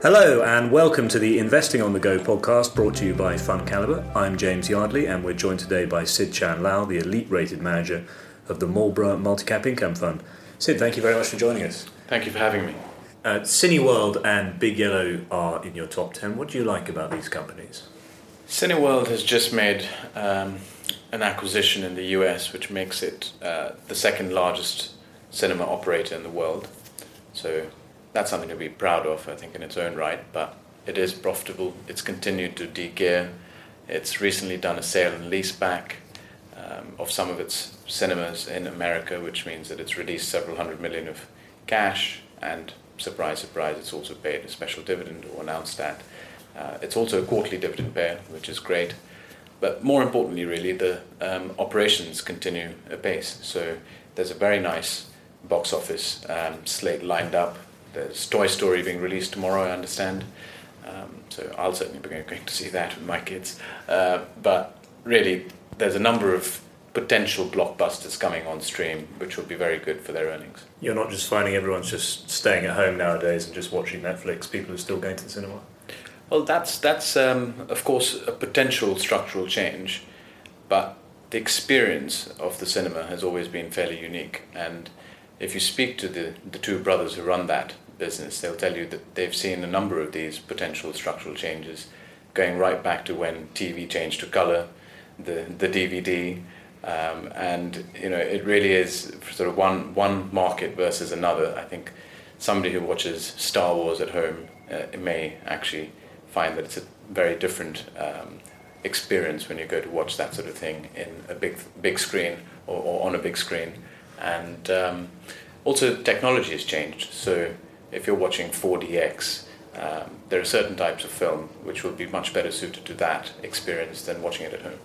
Hello, and welcome to the Investing on the Go podcast brought to you by Fund Calibre. I'm James Yardley, and we're joined today by Sid Chand Lall, the elite rated manager of the Marlborough Multicap Income Fund. Sid, thank you very much for joining us. Thank you for having me. Uh, Cineworld and Big Yellow are in your top 10. What do you like about these companies? Cineworld has just made um, an acquisition in the US, which makes it uh, the second largest cinema operator in the world. So that's something to be proud of, I think, in its own right. But it is profitable. It's continued to de-gear. It's recently done a sale and lease back um, of some of its cinemas in America, which means that it's released several hundred million of cash. And surprise, surprise, it's also paid a special dividend or announced that. Uh, it's also a quarterly dividend payer, which is great. But more importantly, really, the um, operations continue apace. So there's a very nice box office um, slate lined up. There's Toy Story being released tomorrow, I understand. Um, so I'll certainly be going to see that with my kids. Uh, but really, there's a number of potential blockbusters coming on stream, which will be very good for their earnings. You're not just finding everyone's just staying at home nowadays and just watching Netflix. People are still going to the cinema. Well, that's that's um, of course a potential structural change, but the experience of the cinema has always been fairly unique. And if you speak to the the two brothers who run that business, they'll tell you that they've seen a number of these potential structural changes, going right back to when TV changed to color, the the DVD. Um, and you know it really is sort of one one market versus another. I think somebody who watches Star Wars at home uh, may actually find that it's a very different um, experience when you go to watch that sort of thing in a big big screen or, or on a big screen. And um, also technology has changed. So if you're watching 4DX, um, there are certain types of film which will be much better suited to that experience than watching it at home.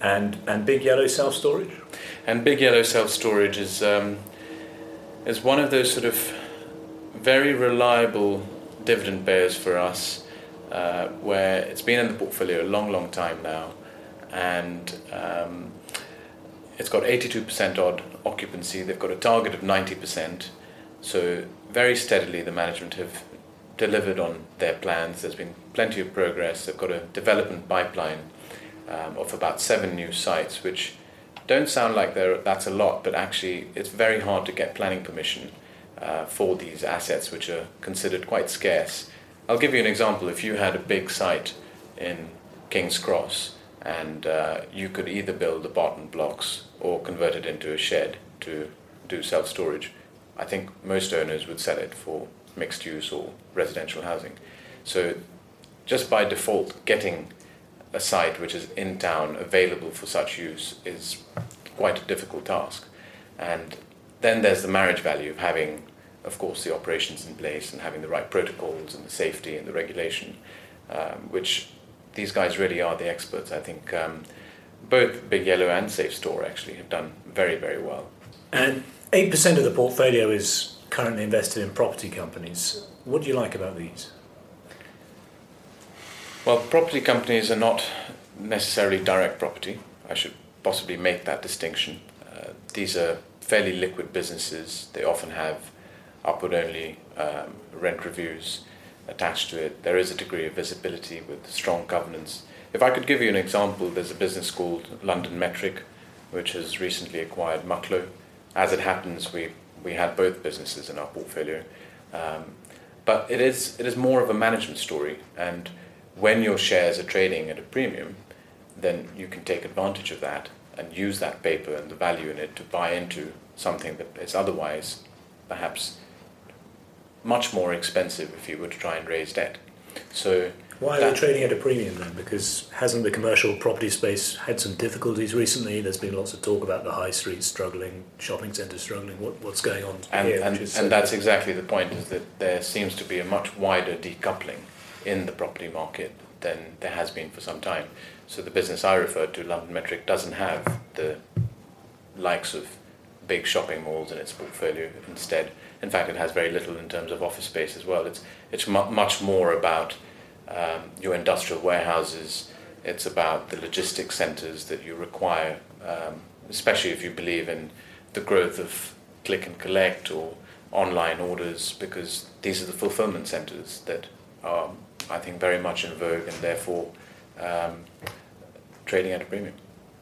And and Big Yellow self storage. And Big Yellow self storage is um, is one of those sort of very reliable dividend payers for us, uh, where it's been in the portfolio a long, long time now, and um, it's got 82% odd occupancy. They've got a target of 90%. So very steadily, the management have delivered on their plans. There's been plenty of progress. They've got a development pipeline um, of about seven new sites, which don't sound like that's a lot, but actually it's very hard to get planning permission uh, for these assets, which are considered quite scarce. I'll give you an example. If you had a big site in King's Cross and uh, you could either build the apartment blocks or convert it into a shed to do self storage, I think most owners would sell it for mixed use or residential housing. So, just by default, getting a site which is in town available for such use is quite a difficult task. And then there's the marriage value of having of course, the operations in place and having the right protocols and the safety and the regulation, um, which these guys really are the experts. I think um, both Big Yellow and Safestore actually have done very, very well. And 8% of the portfolio is currently invested in property companies. What do you like about these? Well, property companies are not necessarily direct property. I should possibly make that distinction. Uh, these are fairly liquid businesses. They often have upward only um, rent reviews attached to it. There is a degree of visibility with strong governance. If I could give you an example, there's a business called London Metric, which has recently acquired Mucklow. As it happens, we, we had both businesses in our portfolio. Um, but it is, it is more of a management story. And when your shares are trading at a premium, then you can take advantage of that and use that paper and the value in it to buy into something that is otherwise perhaps much more expensive if you were to try and raise debt. So why are they trading at a premium then? Because hasn't the commercial property space had some difficulties recently? There's been lots of talk about the high street struggling, shopping centres struggling. What, what's going on and, here? And, and that's exactly the point: is that there seems to be a much wider decoupling in the property market than there has been for some time. So the business I referred to, London Metric, doesn't have the likes of big shopping malls in its portfolio. Instead, in fact, it has very little in terms of office space as well. It's it's mu- much more about um, your industrial warehouses. It's about the logistics centres that you require, um, especially if you believe in the growth of click and collect or online orders because these are the fulfillment centers that are, I think, very much in vogue and therefore um, trading at a premium.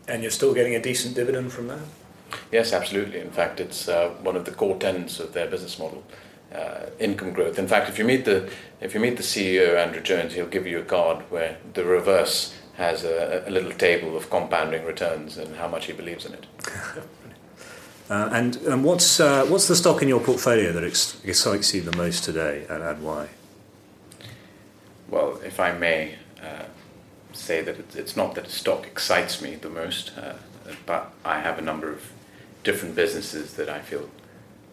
And you're still getting a decent dividend from that? Yes, absolutely. In fact, it's uh, one of the core tenets of their business model. Uh, income growth. In fact, if you meet the if you meet the CEO Andrew Jones, he'll give you a card where the reverse has a, a little table of compounding returns and how much he believes in it. uh, and and what's uh, what's the stock in your portfolio that ex- excites you the most today, and, and why? Well, if I may uh, say that it's not that a stock excites me the most, uh, but I have a number of different businesses that I feel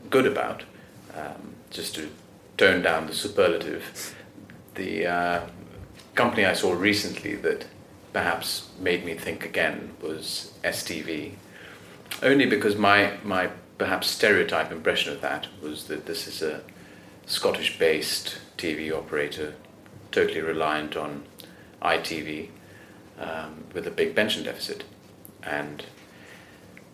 good about. Um, just to tone down the superlative, the uh, company I saw recently that perhaps made me think again was STV. Only because my, my perhaps stereotype impression of that was that this is a Scottish based TV operator, totally reliant on ITV, um, with a big pension deficit. And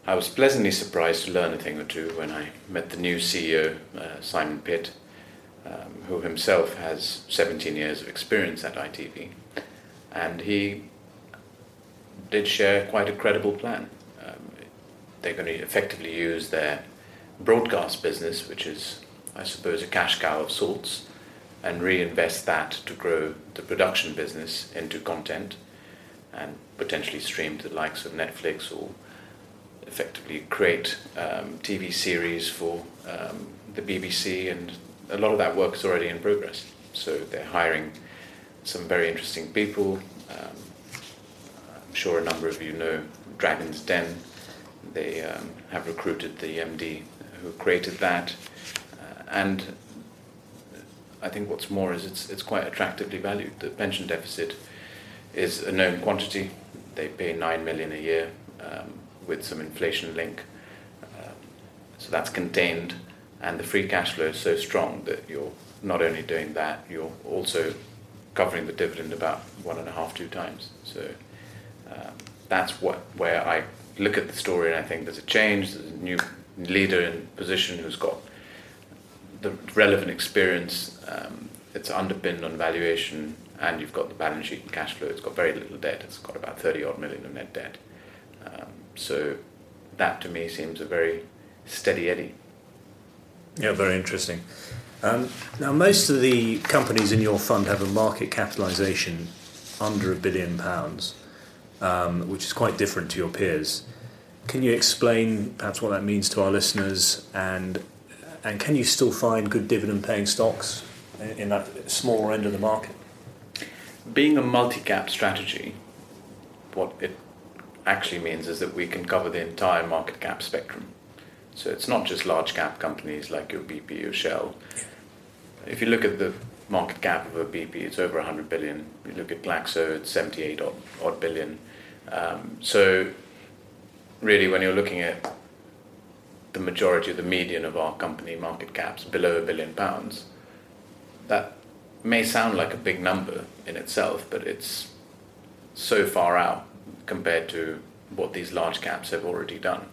I was pleasantly surprised to learn a thing or two when I met the new CEO, uh, Simon Pitt, um, who himself has 17 years of experience at ITV. And he did share quite a credible plan. Um, they're going to effectively use their broadcast business, which is, I suppose, a cash cow of sorts, and reinvest that to grow the production business into content and potentially stream to the likes of Netflix or effectively create um, TV series for um, the BBC, and a lot of that work is already in progress. So they're hiring some very interesting people. Um, I'm sure a number of you know Dragon's Den. They um, have recruited the MD who created that, uh, and I think what's more is it's it's quite attractively valued. The pension deficit is a known quantity. They pay nine million a year. Um, with some inflation link. Um, so that's contained, and the free cash flow is so strong that you're not only doing that, you're also covering the dividend about one and a half, two times. So um, that's what where I look at the story and I think there's a change. There's a new leader in position who's got the relevant experience. Um, it's underpinned on valuation, and you've got the balance sheet and cash flow. It's got very little debt. It's got about thirty odd million of net debt. So that to me seems a very steady eddy. Yeah, very interesting. Um, now, most of the companies in your fund have a market capitalisation under a billion pounds, um, which is quite different to your peers. Can you explain perhaps what that means to our listeners, and and can you still find good dividend-paying stocks in that smaller end of the market? Being a multi-cap strategy, what it actually means is that we can cover the entire market cap spectrum. So it's not just large cap companies like your BP or Shell. If you look at the market cap of a BP, it's over 100 billion. You look at Glaxo, it's 78 odd, odd billion. Um, so really, when you're looking at the majority of the median of our company market caps below a billion pounds, that may sound like a big number in itself, but it's so far out compared to what these large caps have already done.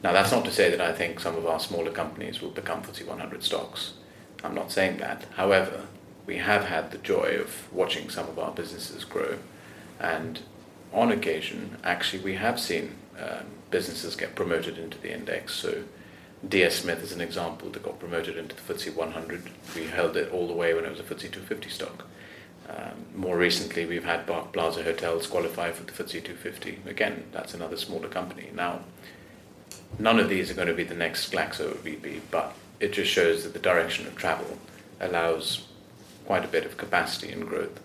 Now, that's not to say that I think some of our smaller companies will become FTSE 100 stocks. I'm not saying that. However, we have had the joy of watching some of our businesses grow, and on occasion, actually, we have seen um, businesses get promoted into the index. So, DS Smith is an example that got promoted into the FTSE 100. We held it all the way when it was a FTSE 250 stock. Um, more recently, we've had Park Plaza Hotels qualify for the FTSE 250. Again, that's another smaller company. Now, none of these are going to be the next Glaxo or BP, but it just shows that the direction of travel allows quite a bit of capacity and growth.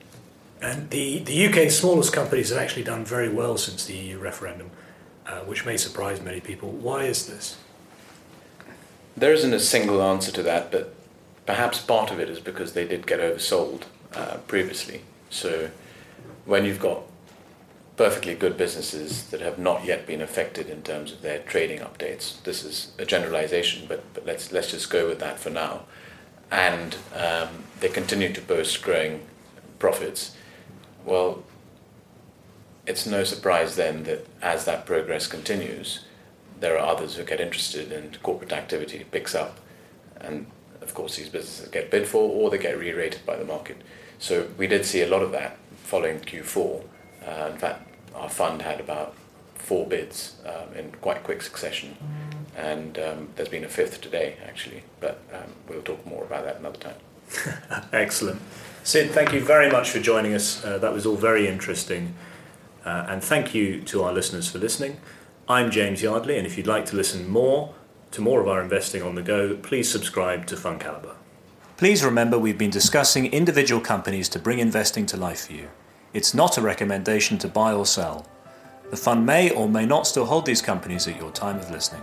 And the, the UK's smallest companies have actually done very well since the EU referendum, uh, which may surprise many people. Why is this? There isn't a single answer to that, but perhaps part of it is because they did get oversold uh, previously. So when you've got perfectly good businesses that have not yet been affected in terms of their trading updates, this is a generalization, but, but let's let's just go with that for now. And um, they continue to post growing profits. Well, it's no surprise then that as that progress continues, there are others who get interested and corporate activity picks up. And of course, these businesses get bid for or they get re-rated by the market. So we did see a lot of that following Q4. Uh, in fact, our fund had about four bids um, in quite quick succession, and um, there's been a fifth today actually. But um, we'll talk more about that another time. Excellent. Sid, thank you very much for joining us. Uh, that was all very interesting. Uh, and thank you to our listeners for listening. I'm James Yardley, and if you'd like to listen more to more of our investing on the go, please subscribe to Fund Calibre. Please remember we've been discussing individual companies to bring investing to life for you. It's not a recommendation to buy or sell. The fund may or may not still hold these companies at your time of listening.